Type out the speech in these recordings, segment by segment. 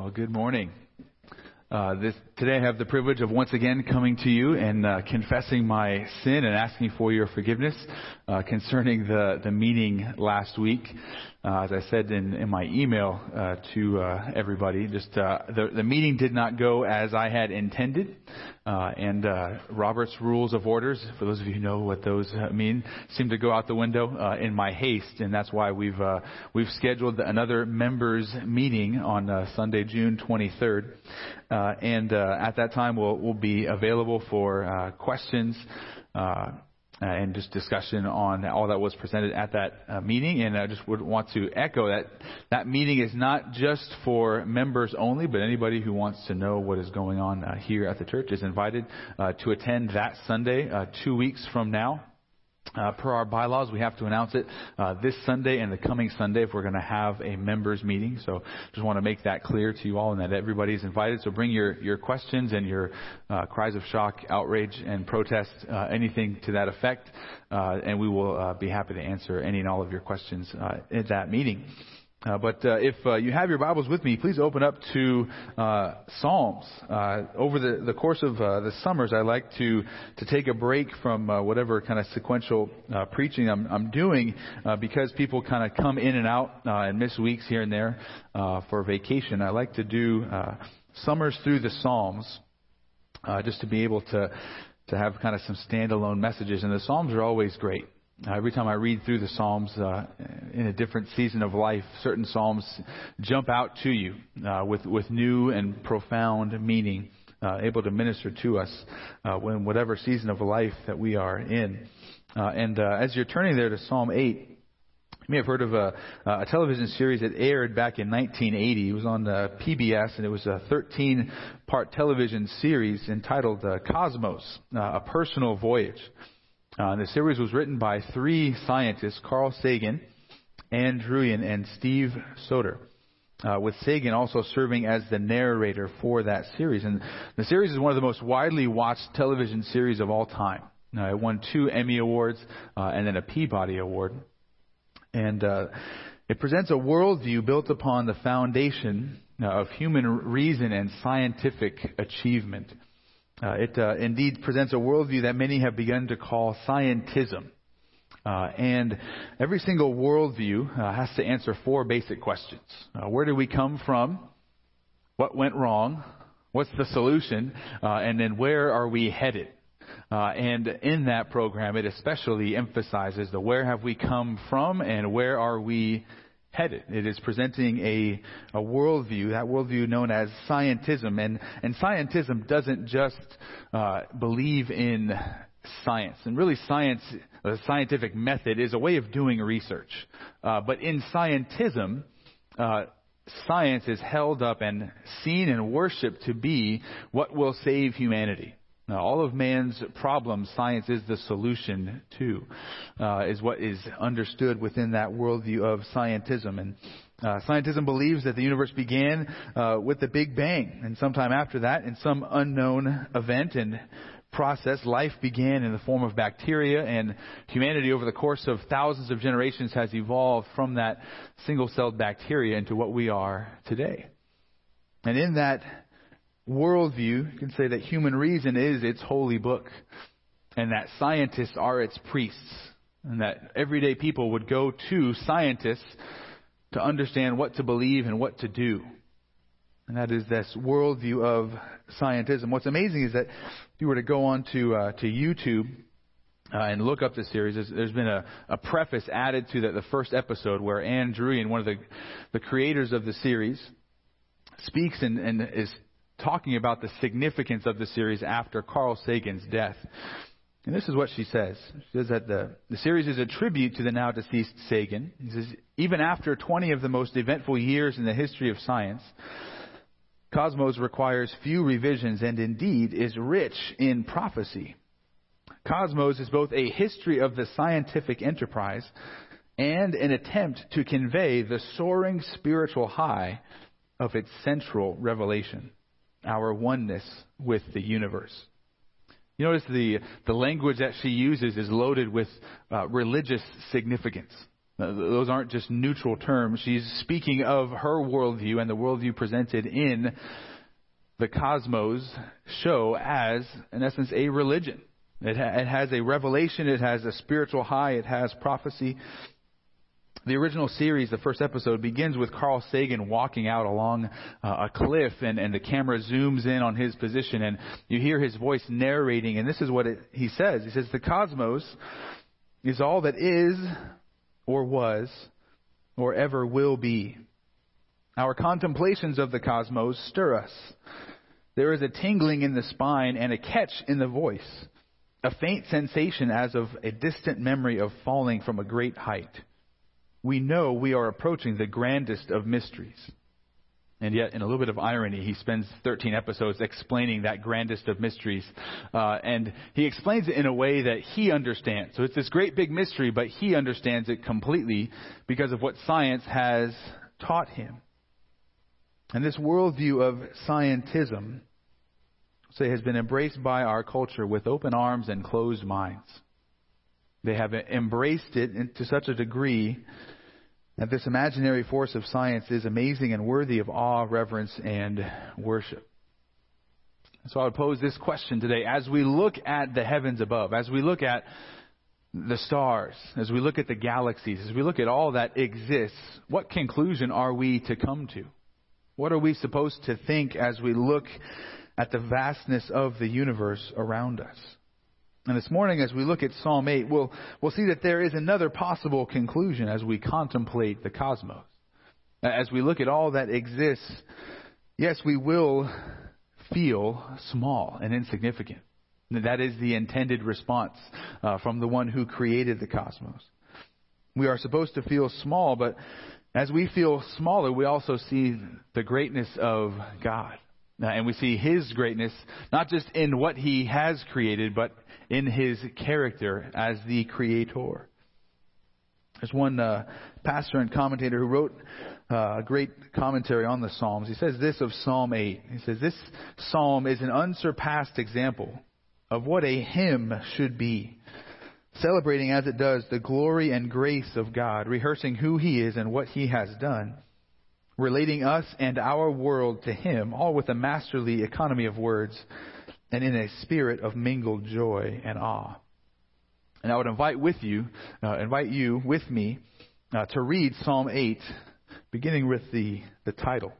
Well, good morning. Uh, this, today I have the privilege of once again coming to you and uh, confessing my sin and asking for your forgiveness uh, concerning the, the meeting last week. Uh, as I said in, in my email uh, to uh, everybody, just the, the meeting did not go as I had intended. Uh and uh Robert's Rules of Orders, for those of you who know what those mean, seem to go out the window in my haste, and that's why we've we've scheduled another members meeting on Sunday, June 23rd. and at that time, we'll we'll be available for uh questions. Uh, and just discussion on all that was presented at that uh, meeting. And I just would want to echo that that meeting is not just for members only, but anybody who wants to know what is going on uh, here at the church is invited uh, to attend that Sunday, uh, two weeks from now. Uh, per our bylaws, we have to announce it uh, this Sunday and the coming Sunday if we're going to have a members meeting. So just want to make that clear to you all and that everybody's invited. So bring your, your questions and your uh, cries of shock, outrage, and protest, uh, anything to that effect, uh, and we will uh, be happy to answer any and all of your questions at that meeting. Uh, but uh, if uh, you have your Bibles with me, please open up to uh, Psalms. Uh, over the, the course of uh, the summers, I like to to take a break from whatever kind of sequential preaching I'm, I'm doing because people kind of come in and out and miss weeks here and there for vacation. I like to do summers through the Psalms just to be able to to have kind of some standalone messages. And the Psalms are always great. Uh, every time I read through the Psalms uh, in a different season of life, certain Psalms jump out to you uh, with, with new and profound meaning, uh, able to minister to us uh, when whatever season of life that we are in. Uh, and as you're turning there to Psalm 8, you may have heard of a, a television series that aired back in 1980. It was on PBS, and it was a 13 part television series entitled Cosmos, A Personal Voyage. Uh, the series was written by three scientists, Carl Sagan, Ann Druyan, and Steve Soter. Uh, with Sagan also serving as the narrator for that series. And the series is one of the most widely watched television series of all time. Uh, it won two Emmy Awards uh, and then a Peabody Award. And uh, it presents a worldview built upon the foundation uh, of human reason and scientific achievement. Uh, it uh, indeed presents a worldview that many have begun to call scientism. Uh, and every single worldview uh, has to answer four basic questions uh, Where did we come from? What went wrong? What's the solution? Uh, and then where are we headed? and in that program, it especially emphasizes the where have we come from and where are we headed. It is presenting a, a worldview, that worldview known as scientism. And, and scientism doesn't just uh, believe in science. And really, science, the scientific method, is a way of doing research. Uh, but in scientism, uh, science is held up and seen and worshiped to be what will save humanity. Now, all of man's problems, science is the solution to, uh, is what is understood within that worldview of scientism. And uh, scientism believes that the universe began uh, with the Big Bang, and sometime after that, in some unknown event and process, life began in the form of bacteria, and humanity, over the course of thousands of generations, has evolved from that single-celled bacteria into what we are today. And in that worldview, you can say that human reason is its holy book, and that scientists are its priests, and that everyday people would go to scientists to understand what to believe and what to do. And that is this worldview of scientism. What's amazing is that if you were to go on to, uh, to YouTube uh, and look up the series, there's, there's been a, a, preface added to the, the first episode where Ann Druyan, one of the, the creators of the series, speaks and, and is talking about the significance of the series after Carl Sagan's death. And this is what she says. She says that the, the series is a tribute to the now deceased Sagan. He says, even after 20 of the most eventful years in the history of science, Cosmos requires few revisions and indeed is rich in prophecy. Cosmos is both a history of the scientific enterprise and an attempt to convey the soaring spiritual high of its central revelation our oneness with the universe. You notice the, the language that she uses is loaded with uh, religious significance. Those aren't just neutral terms. She's speaking of her worldview and the worldview presented in the cosmos show as, in essence, a religion. It, ha- it has a revelation, it has a spiritual high, it has prophecy. The original series, the first episode, begins with Carl Sagan walking out along uh, a cliff, and, and the camera zooms in on his position, and you hear his voice narrating, and this is what it, he says. He says, The cosmos is all that is, or was, or ever will be. Our contemplations of the cosmos stir us. There is a tingling in the spine and a catch in the voice, a faint sensation as of a distant memory of falling from a great height. We know we are approaching the grandest of mysteries. And yet, in a little bit of irony, he spends 13 episodes explaining that grandest of mysteries. Uh, and he explains it in a way that he understands. So it's this great big mystery, but he understands it completely because of what science has taught him. And this worldview of scientism, say, has been embraced by our culture with open arms and closed minds. They have embraced it to such a degree that this imaginary force of science is amazing and worthy of awe, reverence, and worship. So I would pose this question today. As we look at the heavens above, as we look at the stars, as we look at the galaxies, as we look at all that exists, what conclusion are we to come to? What are we supposed to think as we look at the vastness of the universe around us? And this morning, as we look at Psalm 8, we'll, we'll see that there is another possible conclusion as we contemplate the cosmos. As we look at all that exists, yes, we will feel small and insignificant. That is the intended response uh, from the one who created the cosmos. We are supposed to feel small, but as we feel smaller, we also see the greatness of God. Uh, and we see His greatness, not just in what He has created, but in His character as the Creator. There's one uh, pastor and commentator who wrote uh, a great commentary on the Psalms. He says this of Psalm 8. He says, This psalm is an unsurpassed example of what a hymn should be celebrating as it does the glory and grace of God, rehearsing who He is and what He has done, relating us and our world to Him, all with a masterly economy of words and in a spirit of mingled joy and awe. And I would invite with you, uh, invite you with me uh, to read Psalm 8, beginning with the, the title.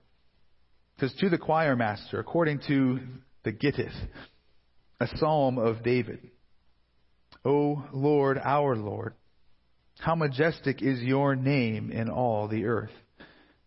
It says, To the choir master, according to the Gittith, a psalm of David. O Lord, our Lord, how majestic is your name in all the earth.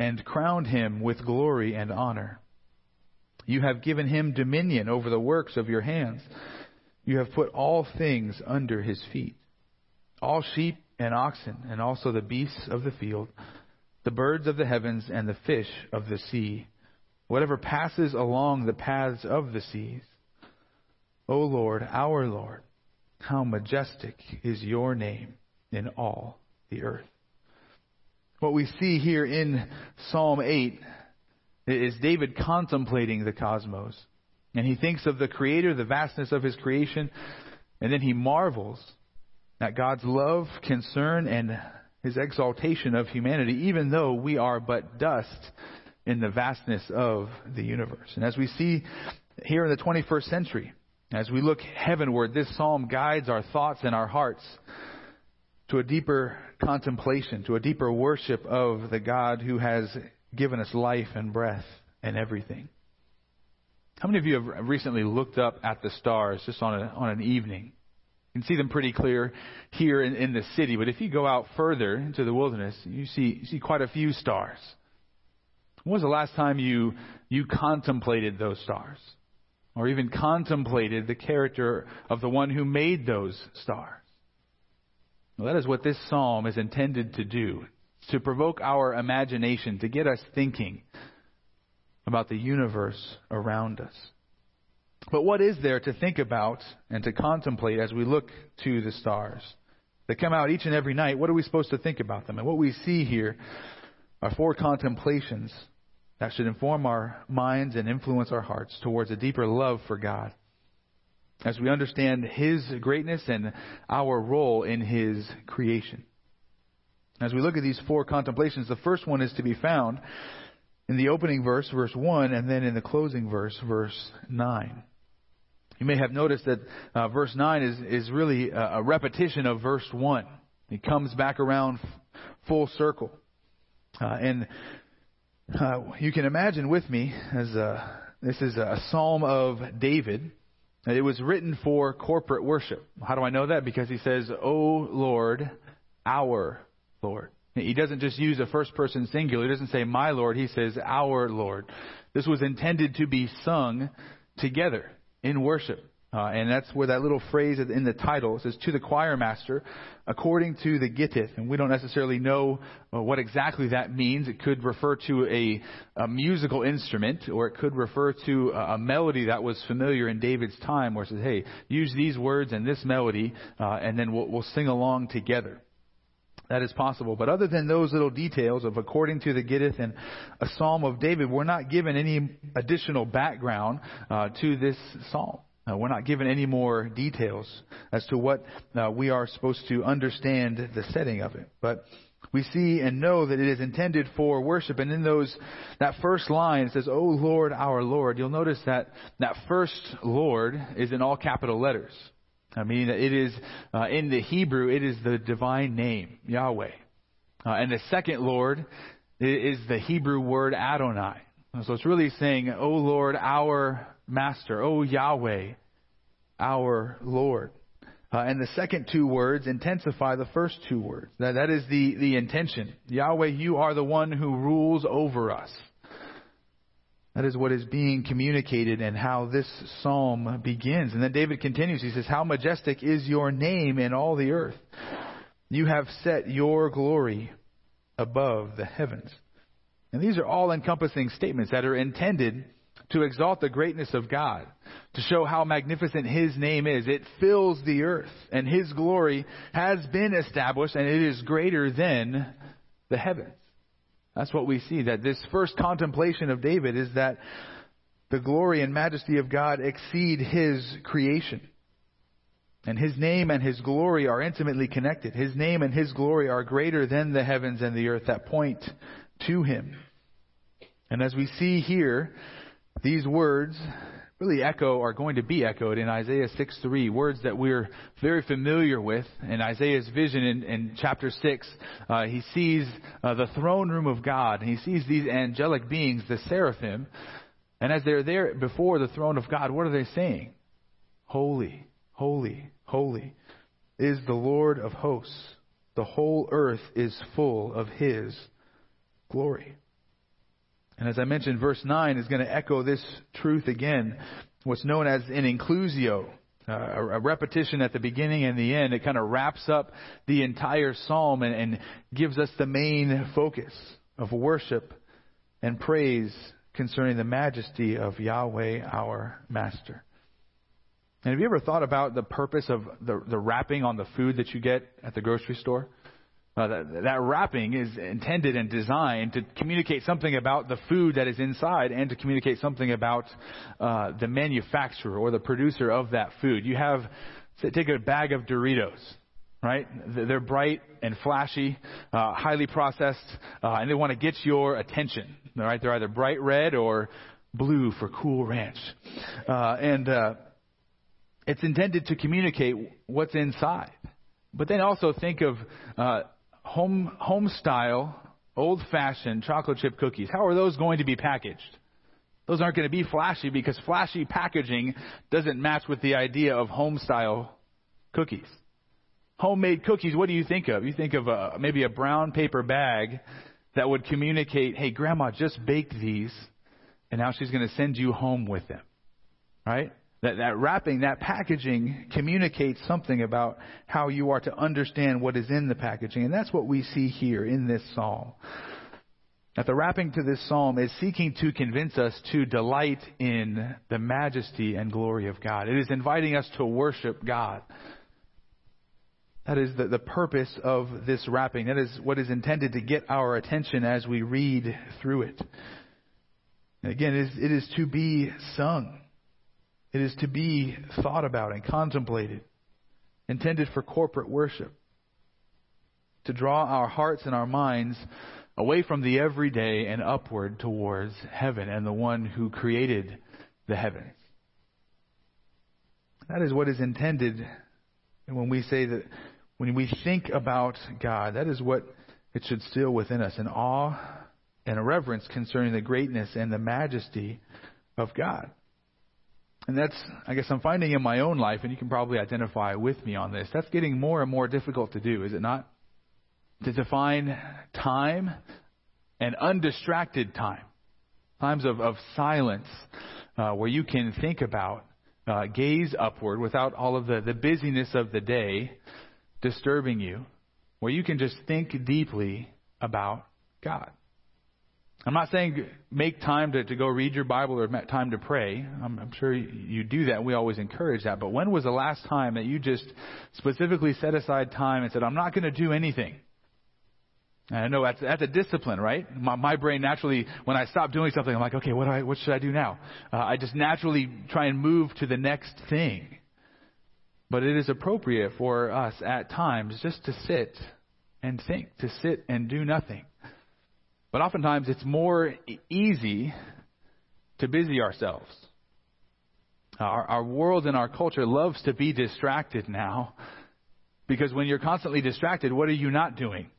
and crowned him with glory and honor. You have given him dominion over the works of your hands. You have put all things under his feet all sheep and oxen, and also the beasts of the field, the birds of the heavens, and the fish of the sea, whatever passes along the paths of the seas. O Lord, our Lord, how majestic is your name in all the earth. What we see here in Psalm 8 is David contemplating the cosmos. And he thinks of the Creator, the vastness of his creation, and then he marvels at God's love, concern, and his exaltation of humanity, even though we are but dust in the vastness of the universe. And as we see here in the 21st century, as we look heavenward, this psalm guides our thoughts and our hearts to a deeper contemplation, to a deeper worship of the God who has given us life and breath and everything. How many of you have recently looked up at the stars just on, a, on an evening? You can see them pretty clear here in, in the city, but if you go out further into the wilderness, you see, you see quite a few stars. When was the last time you, you contemplated those stars? or even contemplated the character of the one who made those stars. Well, that is what this psalm is intended to do. to provoke our imagination, to get us thinking about the universe around us. But what is there to think about and to contemplate as we look to the stars? that come out each and every night. What are we supposed to think about them? And what we see here are four contemplations that should inform our minds and influence our hearts towards a deeper love for God. As we understand His greatness and our role in His creation. As we look at these four contemplations, the first one is to be found in the opening verse, verse 1, and then in the closing verse, verse 9. You may have noticed that uh, verse 9 is, is really a, repetition of verse 1. It comes back around f- full circle. Uh, and uh, you can imagine with me, as this is a psalm of David. It was written for corporate worship. How do I know that? Because he says, O Lord, our Lord. He doesn't just use a first person singular. He doesn't say my Lord. He says our Lord. This was intended to be sung together in worship. Uh, and that's where that little phrase in the title says to the choir master according to the gittith and we don't necessarily know uh, what exactly that means it could refer to a, a musical instrument or it could refer to a, a, melody that was familiar in david's time where it says hey use these words and this melody uh, and then we'll, we'll sing along together that is possible. But other than those little details of according to the Gittith and a psalm of David, we're not given any additional background uh, to this psalm. Uh, we're not given any more details as to what uh, we are supposed to understand the setting of it. But we see and know that it is intended for worship. And in those, that first line it says, "O Lord, our Lord." You'll notice that that first Lord is in all capital letters. I mean, it is, uh, in the Hebrew, it is the divine name, Yahweh. Uh, and the second Lord is the Hebrew word Adonai. So it's really saying, O Lord, our Master, O Yahweh, our Lord. Uh, and the second two words intensify the first two words. That, that is the, the intention. Yahweh, you are the one who rules over us. That is what is being communicated and how this psalm begins. And then David continues. He says, How majestic is your name in all the earth. You have set your glory above the heavens. And these are all encompassing statements that are intended to exalt the greatness of God, to show how magnificent His name is. It fills the earth, and His glory has been established, and it is greater than the heavens. That's what we see. That this first contemplation of David is that the glory and majesty of God exceed his creation. And his name and his glory are intimately connected. His name and his glory are greater than the heavens and the earth that point to him. And as we see here, these words really echo are going to be echoed in Isaiah 6:3, words that we're very familiar with. In Isaiah's vision in, in chapter 6, uh, he sees uh, the throne room of God, and he sees these angelic beings, the seraphim, and as they're there before the throne of God, what are they saying? Holy, holy, holy is the Lord of hosts. The whole earth is full of his glory. And as I mentioned, verse 9 is going to echo this truth again. What's known as an inclusio, uh, a repetition at the beginning and the end. It kind of wraps up the entire psalm and, and gives us the main focus of worship and praise concerning the majesty of Yahweh, our Master. And have you ever thought about the purpose of the, the wrapping on the food that you get at the grocery store? Uh, that, that wrapping is intended and designed to communicate something about the food that is inside and to communicate something about uh, the manufacturer or the producer of that food. You have, take a bag of Doritos, right? They're bright and flashy, uh, highly processed, uh, and they want to get your attention. Right? They're either bright red or blue for Cool Ranch, uh, and uh, it's intended to communicate what's inside. But then also think of uh, home, home style, old fashioned chocolate chip cookies. How are those going to be packaged? Those aren't going to be flashy because flashy packaging doesn't match with the idea of home style cookies. Homemade cookies, what do you think of? You think of a, maybe a brown paper bag that would communicate, hey, grandma just baked these and now she's going to send you home with them. Right? That, that wrapping, that packaging communicates something about how you are to understand what is in the packaging. And that's what we see here in this psalm. That the wrapping to this psalm is seeking to convince us to delight in the majesty and glory of God. It is inviting us to worship God. That is the, the purpose of this wrapping. That is what is intended to get our attention as we read through it. Again, it is, it is to be sung. It is to be thought about and contemplated, intended for corporate worship, to draw our hearts and our minds away from the everyday and upward towards heaven and the one who created the heavens. That is what is intended when we say that when we think about God, that is what it should still within us an awe and a reverence concerning the greatness and the majesty of God. And that's, I guess, I'm finding in my own life, and you can probably identify with me on this. That's getting more and more difficult to do, is it not? To define time and undistracted time, times of, of silence uh, where you can think about, uh, gaze upward without all of the, the busyness of the day disturbing you, where you can just think deeply about God. I'm not saying make time to, to go read your Bible or time to pray. I'm, I'm sure you do that. We always encourage that. But when was the last time that you just specifically set aside time and said, I'm not going to do anything? And I know that's, that's a discipline, right? My, my brain naturally, when I stop doing something, I'm like, okay, what, do I, what should I do now? Uh, I just naturally try and move to the next thing. But it is appropriate for us at times just to sit and think, to sit and do nothing. But oftentimes it's more easy to busy ourselves. Our, our world and our culture loves to be distracted now because when you're constantly distracted, what are you not doing?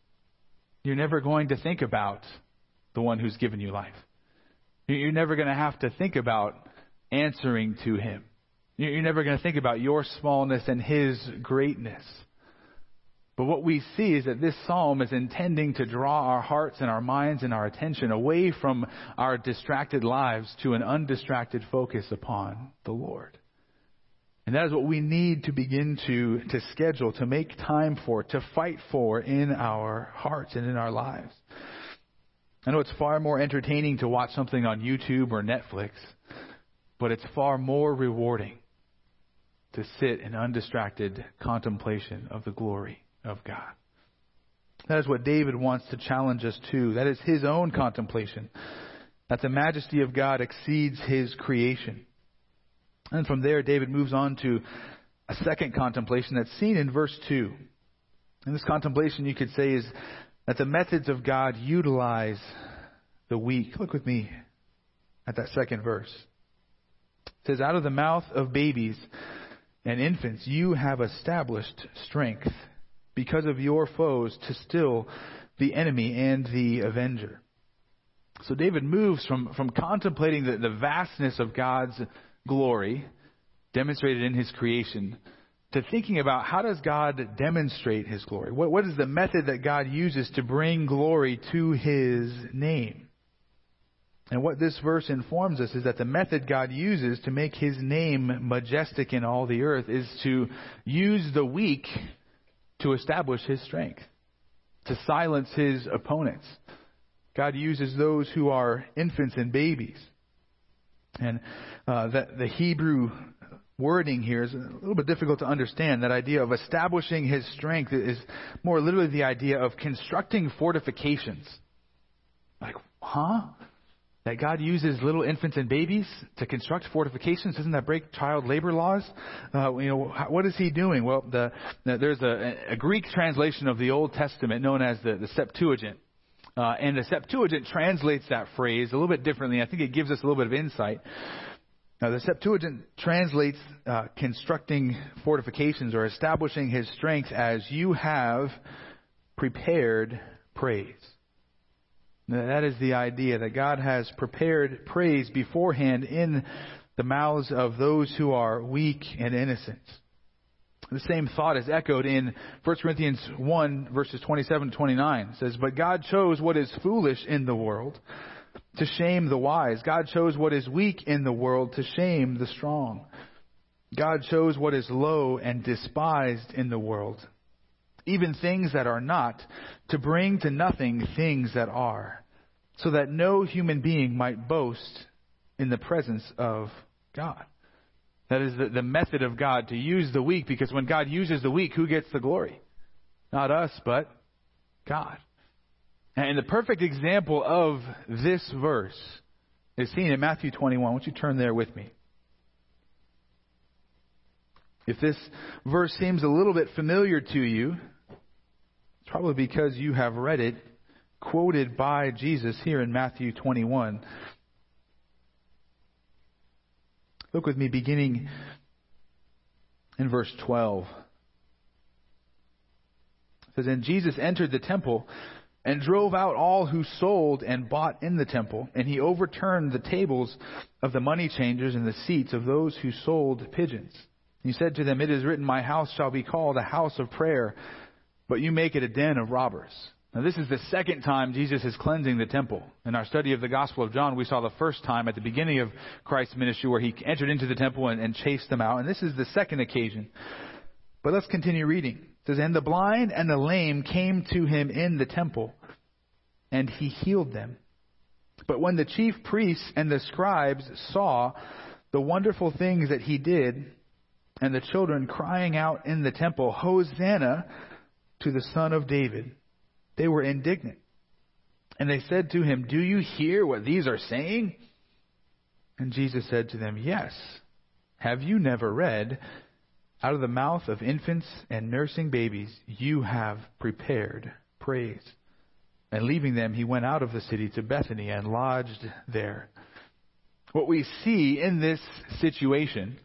You're never going to think about the one who's given you life. You're never going to have to think about answering to him. You're never going to think about your smallness and his greatness. But what we see is that this psalm is intending to draw our hearts and our minds and our attention away from our distracted lives to an undistracted focus upon the Lord. And that is what we need to begin to, to schedule, to make time for, to fight for in our hearts and in our lives. I know it's far more entertaining to watch something on YouTube or Netflix, but it's far more rewarding to sit in undistracted contemplation of the glory of God. That is what David wants to challenge us to. That is his own contemplation. That the majesty of God exceeds his creation. And from there, David moves on to a second contemplation that's seen in verse 2. And this contemplation, you could say, is that the methods of God utilize the weak. Look with me at that second verse. It says, Out of the mouth of babies and infants, you have established strength because of your foes to still the enemy and the avenger. So David moves from, from contemplating the, the vastness of God's glory demonstrated in his creation to thinking about how does God demonstrate his glory? What, what is the method that God uses to bring glory to his name? And what this verse informs us is that the method God uses to make his name majestic in all the earth is to use the weak to establish his strength, to silence his opponents. God uses those who are infants and babies. And uh, the, the Hebrew wording here is a little bit difficult to understand. That idea of establishing his strength is more literally the idea of constructing fortifications. Like, huh? That God uses little infants and babies to construct fortifications? Doesn't that break child labor laws? Uh, you know, what is he doing? Well, the, the, there's a, a, Greek translation of the Old Testament known as the, the Septuagint. Uh, and the Septuagint translates that phrase a little bit differently. I think it gives us a little bit of insight. Now, the Septuagint translates uh, constructing fortifications or establishing his strength as you have prepared praise. That is the idea that God has prepared praise beforehand in the mouths of those who are weak and innocent. The same thought is echoed in 1 Corinthians 1 verses 27 to 29. It says, But God chose what is foolish in the world to shame the wise. God chose what is weak in the world to shame the strong. God chose what is low and despised in the world, even things that are not, to bring to nothing things that are, so that no human being might boast in the presence of God. That is the, the method of God to use the weak, because when God uses the weak, who gets the glory? Not us, but God. And the perfect example of this verse is seen in Matthew 21. Won't you turn there with me? If this verse seems a little bit familiar to you, it's probably because you have read it quoted by Jesus here in Matthew 21. Look with me beginning in verse 12. It says, And Jesus entered the temple and drove out all who sold and bought in the temple, and he overturned the tables of the money changers and the seats of those who sold pigeons. He said to them, It is written, My house shall be called a house of prayer, but you make it a den of robbers. Now, this is the second time Jesus is cleansing the temple. In our study of the Gospel of John, we saw the first time at the beginning of Christ's ministry where he entered into the temple and, and chased them out. And this is the second occasion. But let's continue reading. It says, And the blind and the lame came to him in the temple, and he healed them. But when the chief priests and the scribes saw the wonderful things that he did, and the children crying out in the temple, Hosanna to the Son of David. They were indignant. And they said to him, Do you hear what these are saying? And Jesus said to them, Yes. Have you never read, Out of the mouth of infants and nursing babies, you have prepared praise? And leaving them, he went out of the city to Bethany and lodged there. What we see in this situation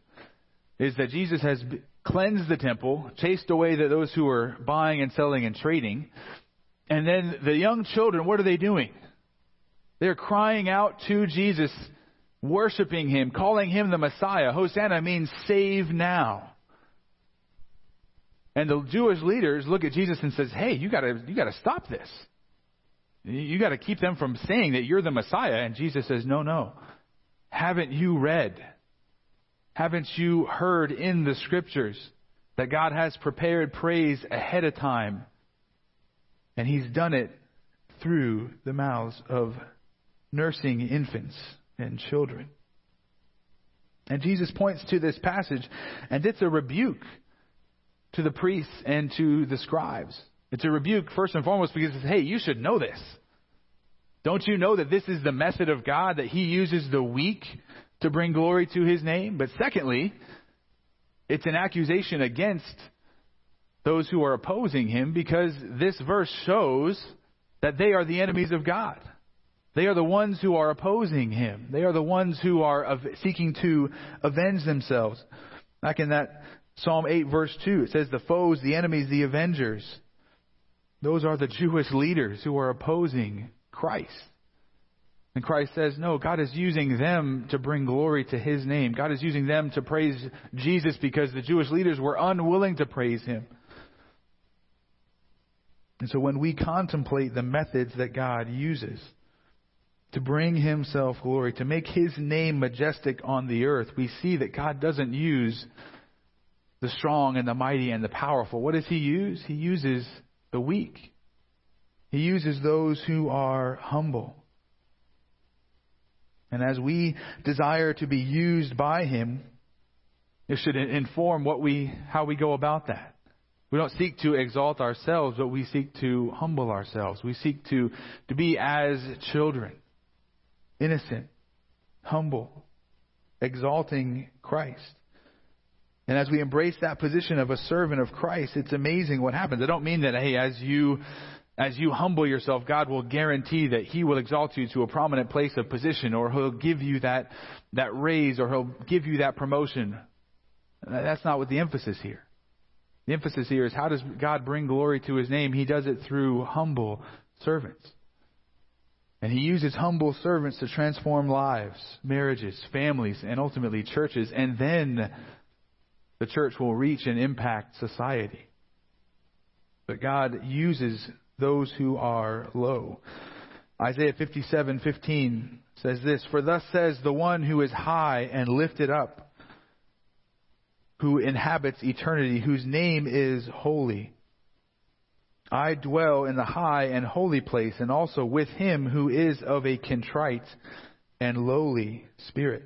is that Jesus has cleansed the temple, chased away those who were buying and selling and trading. And then the young children, what are they doing? They're crying out to Jesus, worshiping him, calling him the Messiah. Hosanna means save now. And the Jewish leaders look at Jesus and says, "Hey, you got to you got to stop this. You got to keep them from saying that you're the Messiah." And Jesus says, "No, no. Haven't you read? Haven't you heard in the scriptures that God has prepared praise ahead of time? And He's done it through the mouths of nursing infants and children. And Jesus points to this passage, and it's a rebuke to the priests and to the scribes. It's a rebuke, first and foremost, because it says, hey, you should know this. Don't you know that this is the method of God, that He uses the weak to bring glory to his name. But secondly, it's an accusation against those who are opposing him because this verse shows that they are the enemies of God. They are the ones who are opposing him. They are the ones who are seeking to avenge themselves. Back in that Psalm 8, verse 2, it says, The foes, the enemies, the avengers. Those are the Jewish leaders who are opposing Christ. And Christ says, no, God is using them to bring glory to His name. God is using them to praise Jesus because the Jewish leaders were unwilling to praise Him. And so when we contemplate the methods that God uses to bring Himself glory, to make His name majestic on the earth, we see that God doesn't use the strong and the mighty and the powerful. What does He use? He uses the weak. He uses those who are humble. And as we desire to be used by Him, it should inform what we, how we go about that. We don't seek to exalt ourselves, but we seek to humble ourselves. We seek to, to be as children, innocent, humble, exalting Christ. And as we embrace that position of a servant of Christ, it's amazing what happens. I don't mean that, hey, as you as you humble yourself, God will guarantee that He will exalt you to a prominent place of position, or He'll give you that, that raise, or He'll give you that promotion. That's not what the emphasis here. The emphasis here is how does God bring glory to His name? He does it through humble servants. And He uses humble servants to transform lives, marriages, families, and ultimately churches. And then the church will reach and impact society. But God uses those who are low. Isaiah 57:15 says this, "For thus says the one who is high and lifted up, who inhabits eternity, whose name is holy. I dwell in the high and holy place, and also with him who is of a contrite and lowly spirit,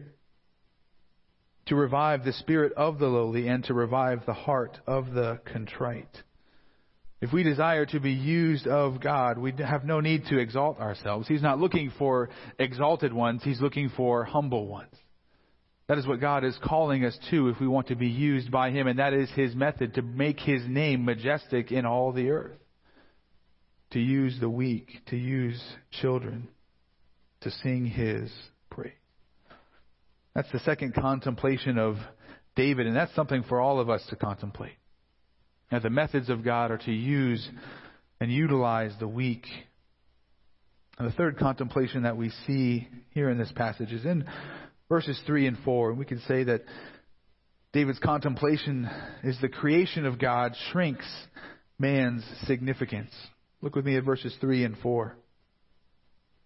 to revive the spirit of the lowly and to revive the heart of the contrite. If we desire to be used of God, we have no need to exalt ourselves. He's not looking for exalted ones, He's looking for humble ones. That is what God is calling us to if we want to be used by Him, and that is His method to make His name majestic in all the earth. To use the weak, to use children, to sing His praise. That's the second contemplation of David, and that's something for all of us to contemplate. Now, the methods of God are to use and utilize the weak. And the third contemplation that we see here in this passage is in verses 3 and 4. And we can say that David's contemplation is the creation of God shrinks man's significance. Look with me at verses 3 and 4.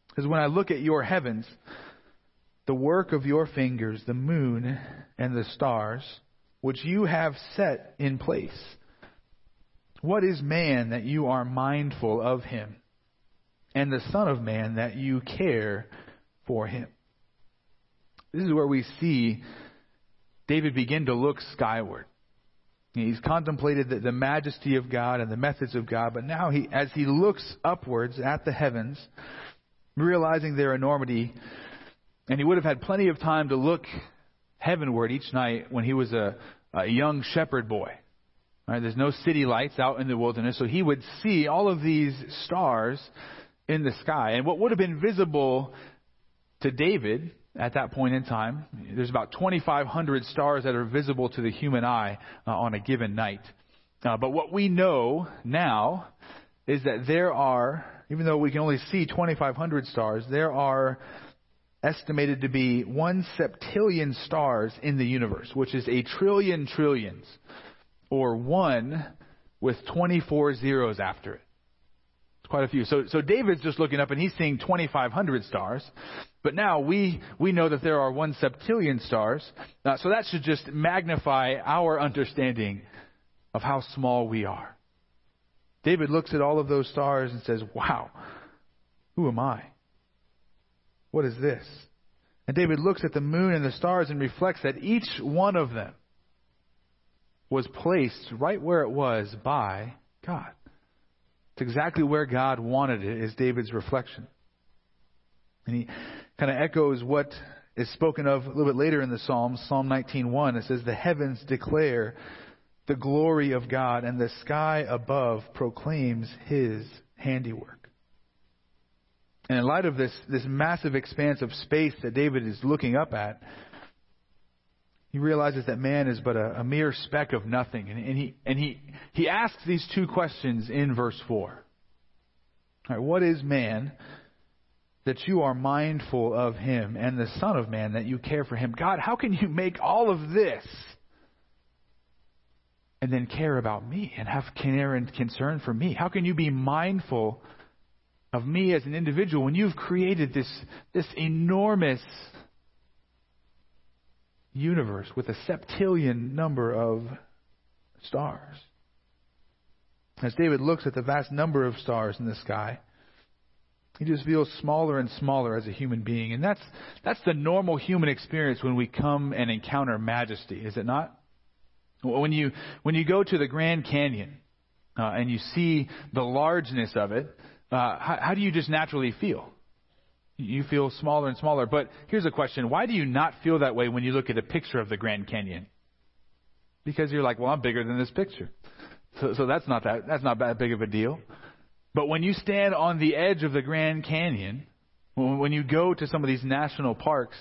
Because when I look at your heavens, the work of your fingers, the moon and the stars, which you have set in place, what is man that you are mindful of him, and the Son of Man that you care for him? This is where we see David begin to look skyward. He's contemplated the, the, majesty of God and the methods of God, but now he, as he looks upwards at the heavens, realizing their enormity, and he would have had plenty of time to look heavenward each night when he was a, a young shepherd boy. Right? There's no city lights out in the wilderness, so he would see all of these stars in the sky. And what would have been visible to David at that point in time, there's about 2,500 stars that are visible to the human eye uh, on a given night. Uh, but what we know now is that there are, even though we can only see 2,500 stars, there are estimated to be one septillion stars in the universe, which is a trillion trillions or 1 with 24 zeros after it. It's quite a few. So, so David's just looking up and he's seeing 2,500 stars. But now we, we know that there are one septillion stars. Uh, so that should just magnify our understanding of how small we are. David looks at all of those stars and says, Wow, who am I? What is this? And David looks at the moon and the stars and reflects that each one of them was placed right where it was by God. It's exactly where God wanted it, is David's reflection. And he kind of echoes what is spoken of a little bit later in the Psalms, Psalm 19:1. It says, "The heavens declare the glory of God, and the sky above proclaims His handiwork." And in light of this, this massive expanse of space that David is looking up at, he realizes that man is but a, a mere speck of nothing. And, and, he, and he, he asks these two questions in verse 4. what is man that you are mindful of him, and the Son of Man that you care for him? God, how can you make all of this and then care about me and have care and concern for me? How can you be mindful of me as an individual when you've created this, this enormous universe with a septillion number of stars. As David looks at the vast number of stars in the sky, he just feels smaller and smaller as a human being. And that's, that's the normal human experience when we come and encounter majesty, is it not? When you, when you go to the Grand Canyon uh, and you see the largeness of it, uh, how, how do you just naturally feel? You feel smaller and smaller. But here's a question why do you not feel that way when you look at a picture of the Grand Canyon? Because you're like, well, I'm bigger than this picture. So, so that's not that that's not that big of a deal. But when you stand on the edge of the Grand Canyon, when you go to some of these national parks,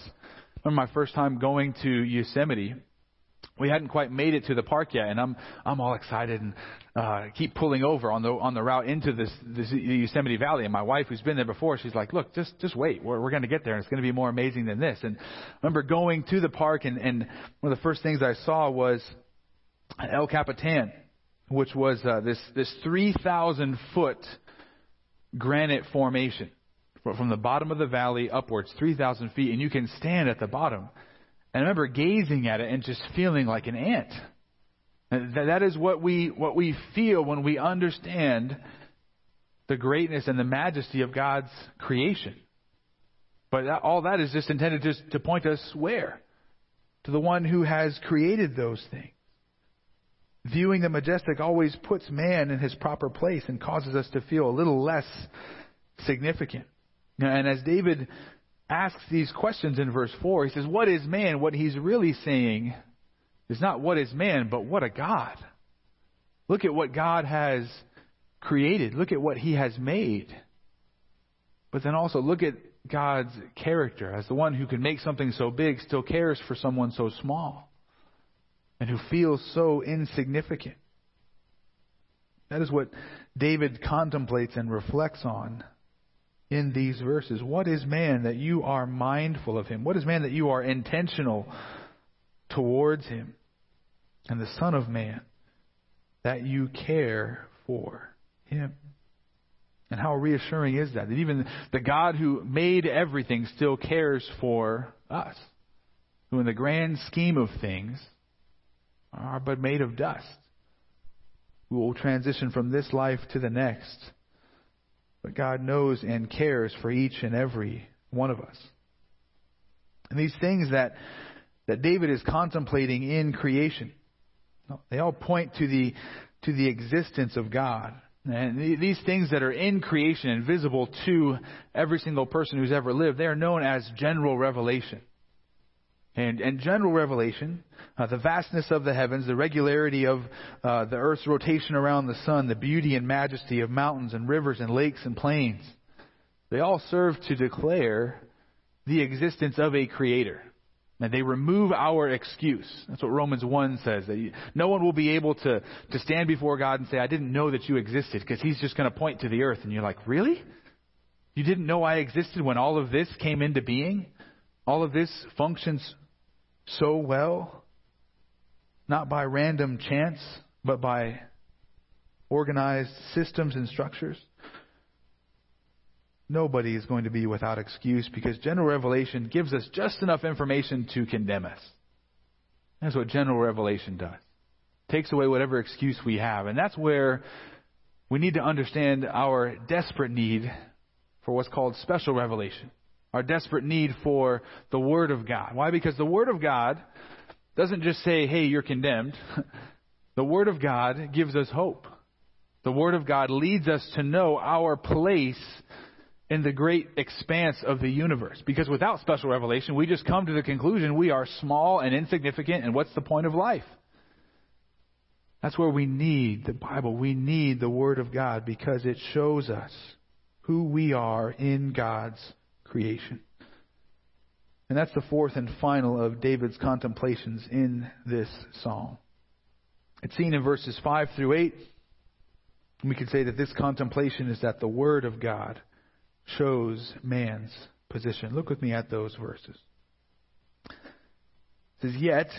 remember my first time going to Yosemite, we hadn't quite made it to the park yet, and I'm I'm all excited and uh, keep pulling over on the on the route into this this Yosemite Valley. And my wife, who's been there before, she's like, "Look, just just wait. We're we're going to get there, and it's going to be more amazing than this." And I remember going to the park, and and one of the first things I saw was El Capitan, which was uh, this this 3,000 foot granite formation from the bottom of the valley upwards, 3,000 feet, and you can stand at the bottom. And I remember gazing at it and just feeling like an ant. That is what we, what we feel when we understand the greatness and the majesty of God's creation. But that, all that is just intended just to point us where? To the one who has created those things. Viewing the majestic always puts man in his proper place and causes us to feel a little less significant. And as David asks these questions in verse 4, he says, What is man? What he's really saying is not what is man, but what a God. Look at what God has created. Look at what he has made. But then also look at God's character as the one who can make something so big still cares for someone so small and who feels so insignificant. That is what David contemplates and reflects on in these verses. What is man that you are mindful of him? What is man that you are intentional towards him? And the Son of Man that you care for him. And how reassuring is that? That even the God who made everything still cares for us, who in the grand scheme of things are but made of dust. We will transition from this life to the next. But God knows and cares for each and every one of us. And these things that, that David is contemplating in creation, they all point to the, to the existence of God. And these things that are in creation and visible to every single person who's ever lived, they are known as general revelation. And, and general revelation, uh, the vastness of the heavens, the regularity of uh, the earth's rotation around the sun, the beauty and majesty of mountains and rivers and lakes and plains, they all serve to declare the existence of a creator. And they remove our excuse. That's what Romans 1 says. That no one will be able to, to stand before God and say, I didn't know that you existed, because he's just going to point to the earth. And you're like, really? You didn't know I existed when all of this came into being? All of this functions so well? Not by random chance, but by organized systems and structures? nobody is going to be without excuse because general revelation gives us just enough information to condemn us. That's what general revelation does. takes away whatever excuse we have. And that's where we need to understand our desperate need for what's called special revelation. Our desperate need for the Word of God. Why? Because the Word of God doesn't just say, hey, you're condemned. the Word of God gives us hope. The Word of God leads us to know our place in the great expanse of the universe. Because without special revelation, we just come to the conclusion we are small and insignificant, and what's the point of life? That's where we need the Bible. We need the Word of God because it shows us who we are in God's creation. And that's the fourth and final of David's contemplations in this psalm. It's seen in verses 5 through 8. We could say that this contemplation is that the Word of God shows man's position. Look with me at those verses. It says, Yet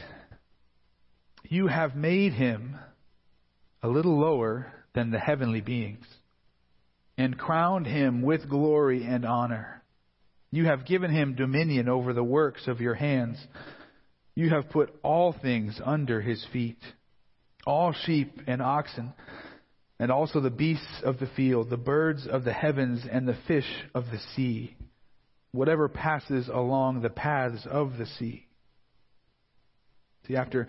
you have made him a little lower than the heavenly beings, and crowned him with glory and honor. You have given him dominion over the works of your hands. You have put all things under his feet, all sheep and oxen and also the beasts of the field, the birds of the heavens, and the fish of the sea, whatever passes along the paths of the sea. See, after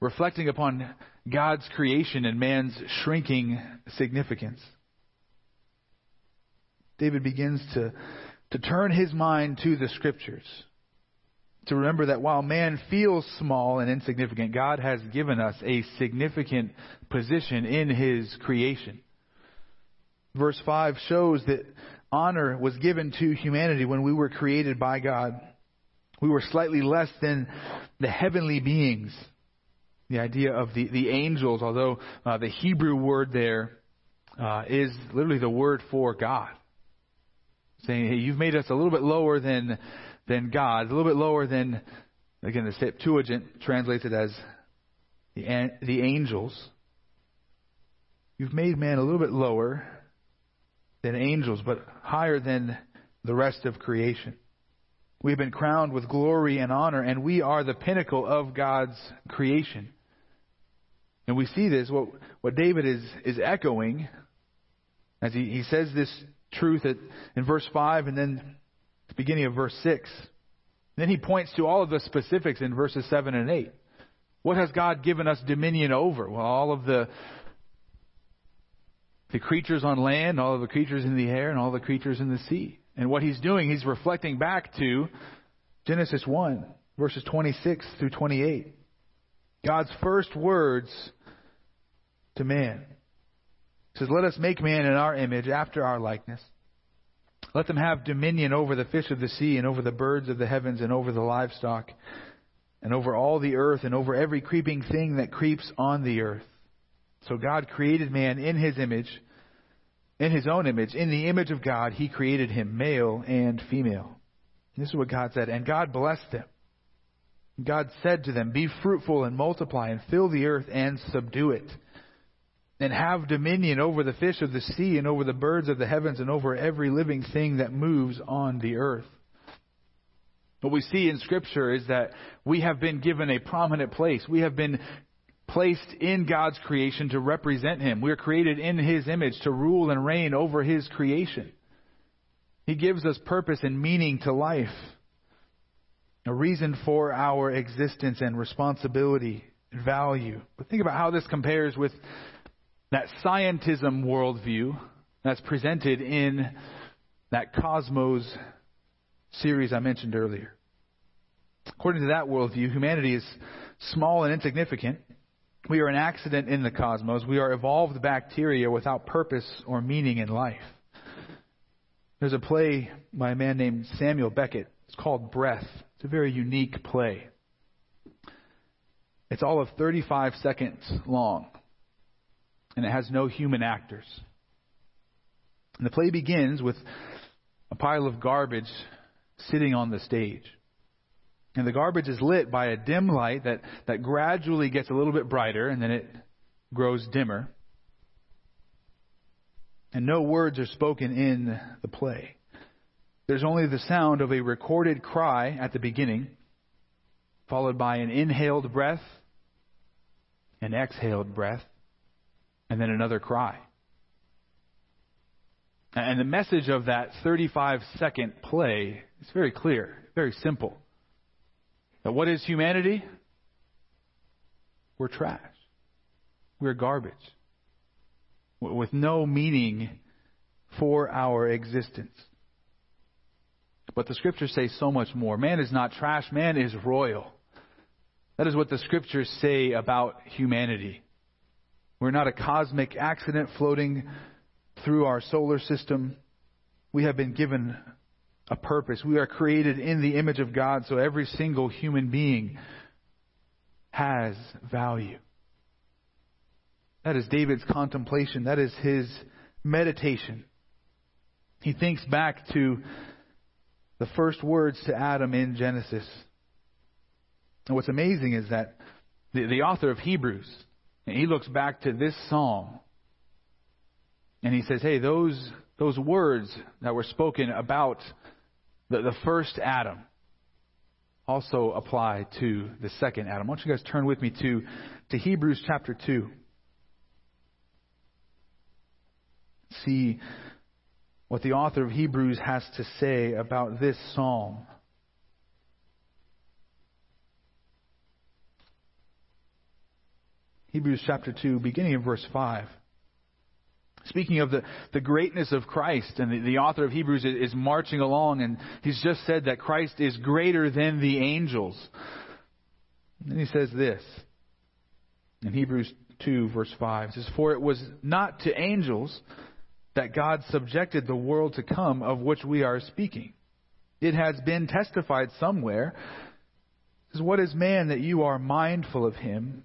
reflecting upon God's creation and man's shrinking significance, David begins to, to turn his mind to the scriptures to remember that while man feels small and insignificant, God has given us a significant position in his creation. Verse 5 shows that honor was given to humanity when we were created by God. We were slightly less than the heavenly beings. The idea of the, the angels, although uh, the Hebrew word there uh, is literally the word for God. Saying, hey, you've made us a little bit lower than than God, a little bit lower than, again, the Septuagint translates it as the, the angels. You've made man a little bit lower than angels, but higher than the rest of creation. We've been crowned with glory and honor, and we are the pinnacle of God's creation. And we see this, what, what David is, is echoing as he, he says this truth at, in verse 5 and then the beginning of verse 6. Then he points to all of the specifics in verses 7 and 8. What has God given us dominion over? Well, all of the the creatures on land, all of the creatures in the air, and all the creatures in the sea. And what he's doing, he's reflecting back to Genesis 1, verses 26 through 28. God's first words to man. Says, Let us make man in our image, after our likeness. Let them have dominion over the fish of the sea, and over the birds of the heavens, and over the livestock, and over all the earth, and over every creeping thing that creeps on the earth. So God created man in his image, in his own image. In the image of God, he created him, male and female. This is what God said. And God blessed them. God said to them, Be fruitful and multiply, and fill the earth and subdue it. And have dominion over the fish of the sea, and over the birds of the heavens, and over every living thing that moves on the earth. What we see in Scripture is that we have been given a prominent place. We have been placed in God's creation to represent Him. We are created in His image to rule and reign over His creation. He gives us purpose and meaning to life, a reason for our existence and responsibility and value. But think about how this compares with that scientism worldview that's presented in that Cosmos series I mentioned earlier. According to that worldview, humanity is small and insignificant, we are an accident in the cosmos. We are evolved bacteria without purpose or meaning in life. There's a play by a man named Samuel Beckett. It's called Breath. It's a very unique play. It's all of 35 seconds long, and it has no human actors. And the play begins with a pile of garbage sitting on the stage. And the garbage is lit by a dim light that, that gradually gets a little bit brighter and then it grows dimmer. And no words are spoken in the play. There's only the sound of a recorded cry at the beginning, followed by an inhaled breath, an exhaled breath, and then another cry. And the message of that 35 second play is very clear, very simple. That what is humanity? We're trash. We're garbage. With no meaning for our existence. But the scriptures say so much more. Man is not trash, man is royal. That is what the scriptures say about humanity. We're not a cosmic accident floating through our solar system. We have been given a purpose. We are created in the image of God, so every single human being has value. That is David's contemplation. That is his meditation. He thinks back to the first words to Adam in Genesis. And what's amazing is that the, the author of Hebrews, he looks back to this psalm and he says, hey, those, those words that were spoken about the, the first Adam also apply to the second Adam. Why don't you guys turn with me to, to Hebrews chapter 2. See what the author of Hebrews has to say about this psalm. Hebrews chapter 2, beginning in verse 5. Speaking of the, the greatness of Christ, and the, the author of Hebrews is, is marching along, and he's just said that Christ is greater than the angels. And he says this in Hebrews 2, verse 5. It says, For it was not to angels that God subjected the world to come of which we are speaking. It has been testified somewhere. What is man that you are mindful of him,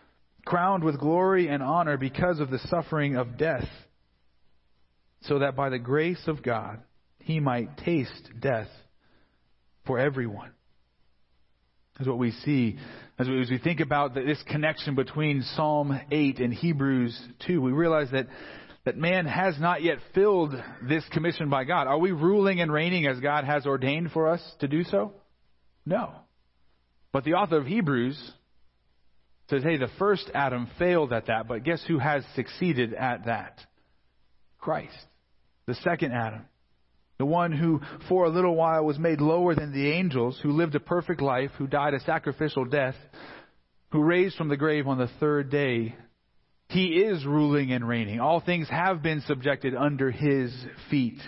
crowned with glory and honor because of the suffering of death, so that by the grace of God he might taste death for everyone. Is what we see as we, as we think about this connection between Psalm 8 and Hebrews 2. We realize that, that man has not yet filled this commission by God. Are we ruling and reigning as God has ordained for us to do so? No. But the author of Hebrews says, hey, the first Adam failed at that, but guess who has succeeded at that? Christ. The second Adam. The one who for a little while was made lower than the angels, who lived a perfect life, who died a sacrificial death, who raised from the grave on the third day. He is ruling and reigning. All things have been subjected under his feet.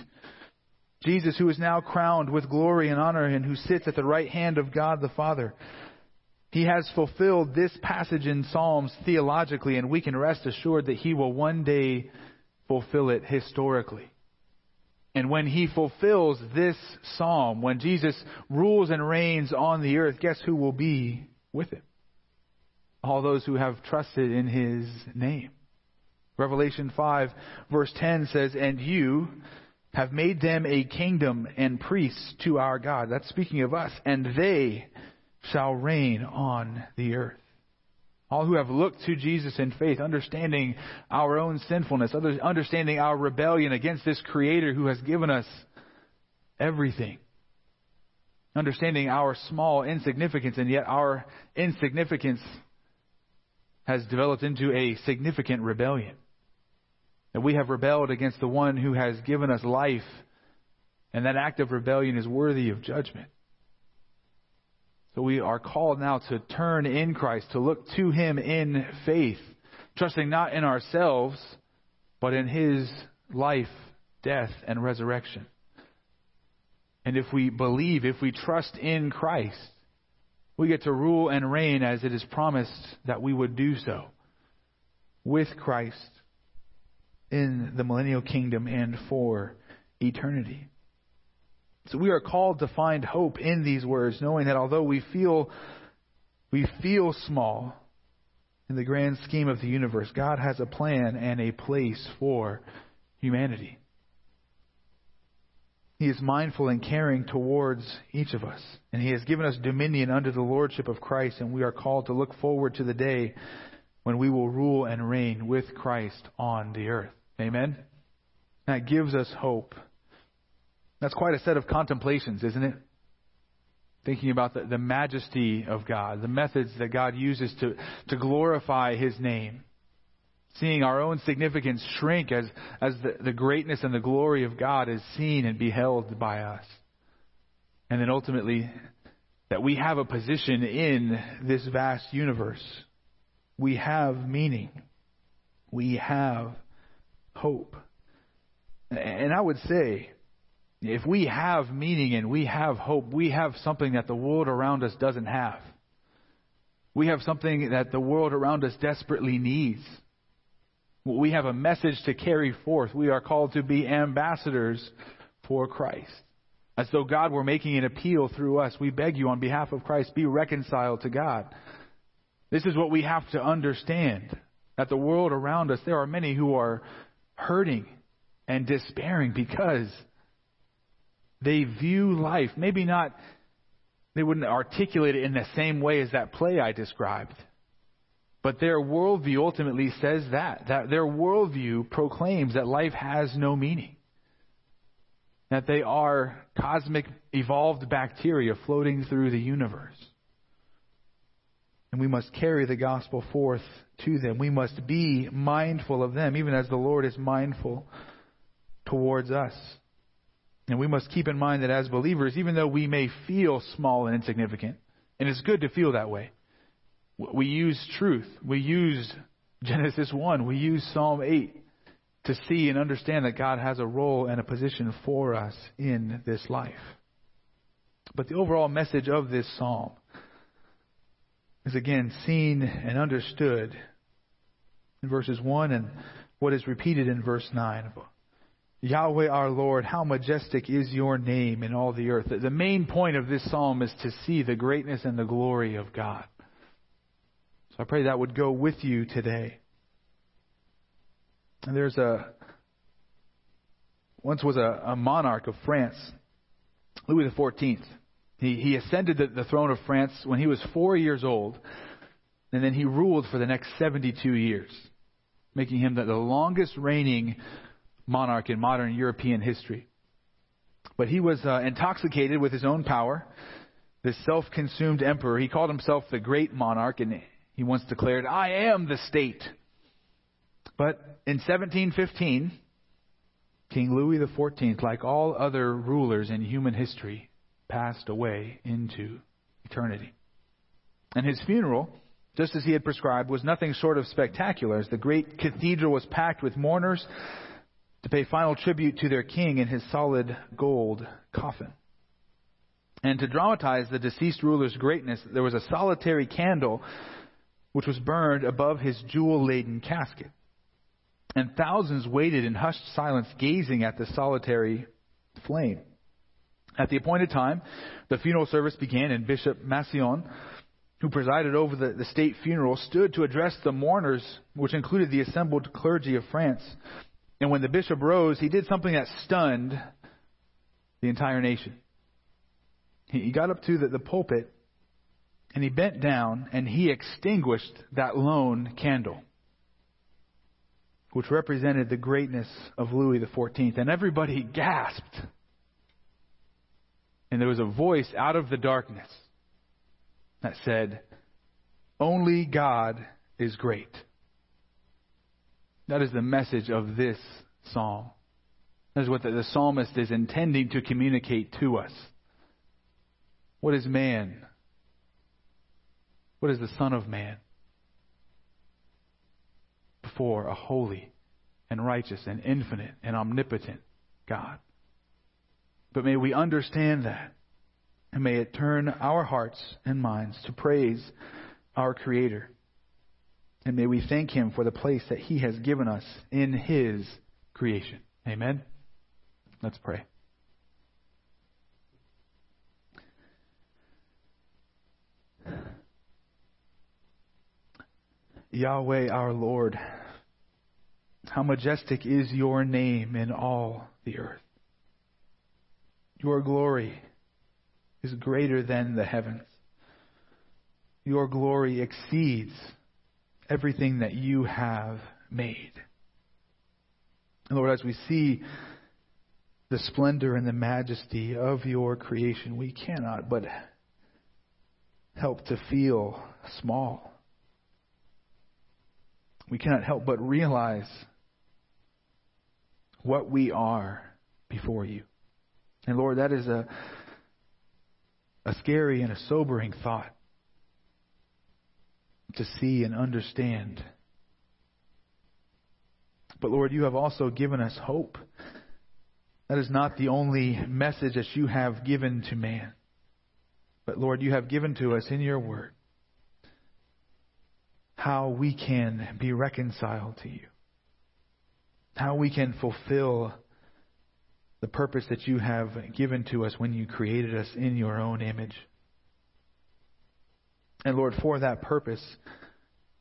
Jesus, who is now crowned with glory and honor and who sits at the right hand of God the Father. He has fulfilled this passage in Psalms theologically, and we can rest assured that he will one day fulfill it historically. And when he fulfills this psalm, when Jesus rules and reigns on the earth, guess who will be with him? All those who have trusted in his name. Revelation 5 verse 10 says, And you have made them a kingdom and priests to our God. That's speaking of us. And they shall reign on the earth. All who have looked to Jesus in faith, understanding our own sinfulness, understanding our rebellion against this Creator who has given us everything. Understanding our small insignificance, and yet our insignificance has developed into a significant rebellion. That we have rebelled against the one who has given us life, and that act of rebellion is worthy of judgment. So we are called now to turn in Christ, to look to Him in faith, trusting not in ourselves, but in His life, death, and resurrection. And if we believe, if we trust in Christ, we get to rule and reign as it is promised that we would do so with Christ in the millennial kingdom and for eternity. So we are called to find hope in these words, knowing that although we feel we feel small in the grand scheme of the universe, God has a plan and a place for humanity. He is mindful and caring towards each of us, and He has given us dominion under the lordship of Christ, and we are called to look forward to the day when we will rule and reign with Christ on the earth. Amen? That gives us hope. That's quite a set of contemplations, isn't it? Thinking about the, the majesty of God, the methods that God uses to, to glorify His name. Seeing our own significance shrink as, as the, the greatness and the glory of God is seen and beheld by us. And then ultimately, that we have a position in this vast universe. We have meaning. We have hope. And I would say, if we have meaning and we have hope, we have something that the world around us doesn't have. We have something that the world around us desperately needs. We have a message to carry forth. We are called to be ambassadors for Christ. As though God were making an appeal through us, we beg you on behalf of Christ, be reconciled to God. This is what we have to understand. That the world around us, there are many who are hurting and despairing because they view life, maybe not, they wouldn't articulate it in the same way as that play I described. But their worldview ultimately says that. That their worldview proclaims that life has no meaning. That they are cosmic evolved bacteria floating through the universe. And we must carry the gospel forth to them. We must be mindful of them, even as the Lord is mindful towards us. And we must keep in mind that as believers, even though we may feel small and insignificant, and it's good to feel that way, we use truth. We use Genesis 1. We use Psalm 8 to see and understand that God has a role and a position for us in this life. But the overall message of this psalm is again seen and understood in verses 1 and what is repeated in verse 9 Yahweh our Lord, how majestic is your name in all the earth. The main point of this psalm is to see the greatness and the glory of God. So I pray that would go with you today. And there's a once was a, a monarch of France, Louis XIV. He, he ascended the, the throne of France when he was four years old, and then he ruled for the next 72 years, making him the, the longest reigning monarch in modern European history. But he was uh, intoxicated with his own power. This self consumed emperor, he called himself the great monarch, and he once declared, I am the state. But in 1715, King Louis XIV, like all other rulers in human history, passed away into eternity. And his funeral, just as he had prescribed, was nothing short of spectacular, as the great cathedral was packed with mourners to pay final tribute to their king in his solid gold coffin. And to dramatize the deceased ruler's greatness, there was a solitary candle which was burned above his jewel laden casket. And thousands waited in hushed silence, gazing at the solitary flame. At the appointed time, the funeral service began, and Bishop Massillon, who presided over the, the state funeral, stood to address the mourners, which included the assembled clergy of France. And when the bishop rose, he did something that stunned the entire nation. He, got up to the, the pulpit and he bent down and he extinguished that lone candle, which represented the greatness of Louis XIV. And everybody gasped. And there was a voice out of the darkness that said, Only God is great. That is the message of this psalm. That is what the, the psalmist is intending to communicate to us. What is man? What is the Son of Man? Before a holy and righteous and infinite and omnipotent God. But may we understand that. And may it turn our hearts and minds to praise our Creator. And may we thank Him for the place that He has given us in His creation. Amen. Let's pray. Yahweh our Lord, how majestic is your name in all the earth. Your glory is greater than the heavens. Your glory exceeds everything that you have made. And Lord, as we see the splendor and the majesty of your creation, we cannot but help to feel small. We cannot help but realize what we are before you. And Lord, that is a, a scary and a sobering thought to see and understand. But Lord, you have also given us hope. That is not the only message that you have given to man. But Lord, you have given to us in your word how we can be reconciled to you, how we can fulfill the purpose that you have given to us when you created us in your own image. And Lord, for that purpose,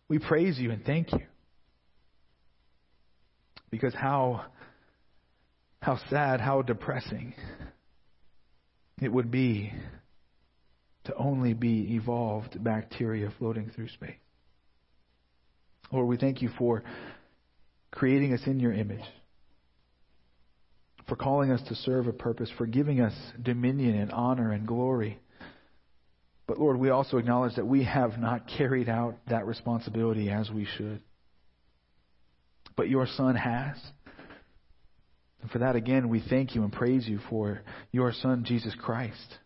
we praise you and thank you. Because how how sad, how depressing it would be to only be evolved bacteria floating through space. Lord, we thank you for creating us in your image for calling us to serve a purpose, for giving us dominion and honor and glory. But Lord, we also acknowledge that we have not carried out that responsibility as we should. But your Son has. And for that, again, we thank you and praise you for your Son, Jesus Christ,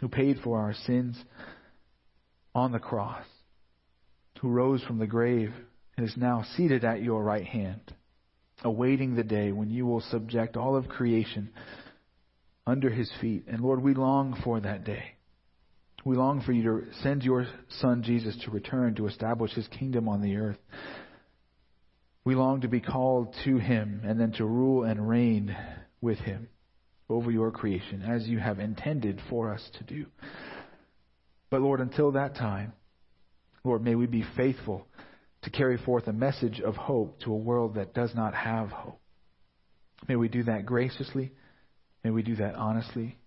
who paid for our sins on the cross, who rose from the grave and is now seated at your right hand awaiting the day when you will subject all of creation under his feet. And Lord, we long for that day. We long for you to send your Son Jesus to return to establish his kingdom on the earth. We long to be called to him and then to rule and reign with him over your creation as you have intended for us to do. But Lord, until that time, Lord, may we be faithful to carry forth a message of hope to a world that does not have hope. May we do that graciously. May we do that honestly.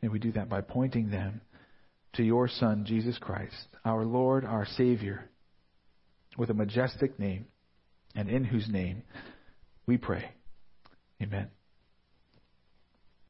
May we do that by pointing them to your Son, Jesus Christ, our Lord, our Savior, with a majestic name, and in whose name we pray. Amen.